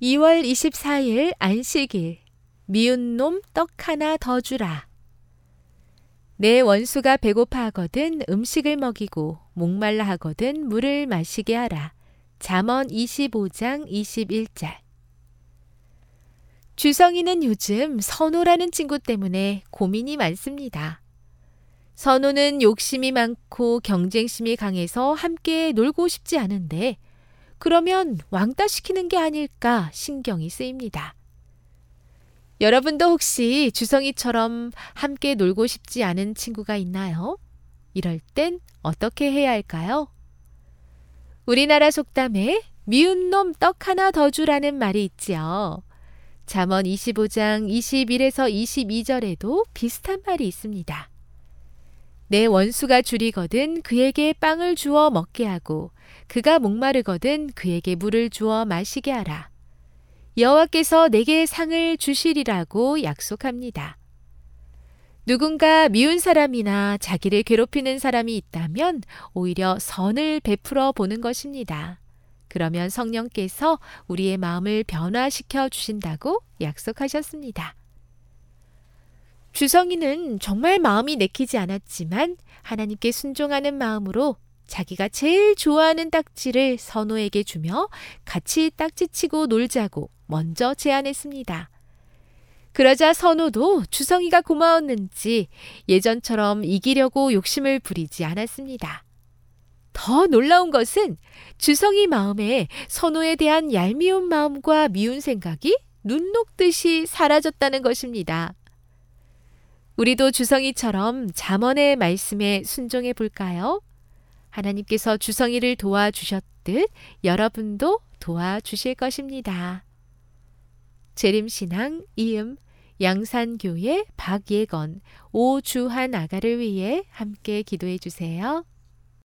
2월 24일 안식일 미운 놈 떡 하나 더 주라. 내 원수가 배고파 하거든 음식을 먹이고 목말라 하거든 물을 마시게 하라. 잠언 25장 21절. 주성이는 요즘 선호라는 친구 때문에 고민이 많습니다. 선호는 욕심이 많고 경쟁심이 강해서 함께 놀고 싶지 않은데 그러면 왕따 시키는 게 아닐까 신경이 쓰입니다. 여러분도 혹시 주성이처럼 함께 놀고 싶지 않은 친구가 있나요? 이럴 땐 어떻게 해야 할까요? 우리나라 속담에 미운 놈 떡 하나 더 주라는 말이 있지요. 잠언 25장 21에서 22절에도 비슷한 말이 있습니다. 내 원수가 줄이거든 그에게 빵을 주어 먹게 하고 그가 목마르거든 그에게 물을 주어 마시게 하라. 여호와께서 내게 상을 주시리라고 약속합니다. 누군가 미운 사람이나 자기를 괴롭히는 사람이 있다면 오히려 선을 베풀어 보는 것입니다. 그러면 성령께서 우리의 마음을 변화시켜 주신다고 약속하셨습니다. 주성이는 정말 마음이 내키지 않았지만 하나님께 순종하는 마음으로 자기가 제일 좋아하는 딱지를 선호에게 주며 같이 딱지치고 놀자고 먼저 제안했습니다. 그러자 선호도 주성이가 고마웠는지 예전처럼 이기려고 욕심을 부리지 않았습니다. 더 놀라운 것은 주성이 마음에 선호에 대한 얄미운 마음과 미운 생각이 눈 녹듯이 사라졌다는 것입니다. 우리도 주성이처럼 잠언의 말씀에 순종해 볼까요? 하나님께서 주성이를 도와주셨듯 여러분도 도와주실 것입니다. 재림신앙 이음 양산교회 박예건 오주한 아가를 위해 함께 기도해 주세요.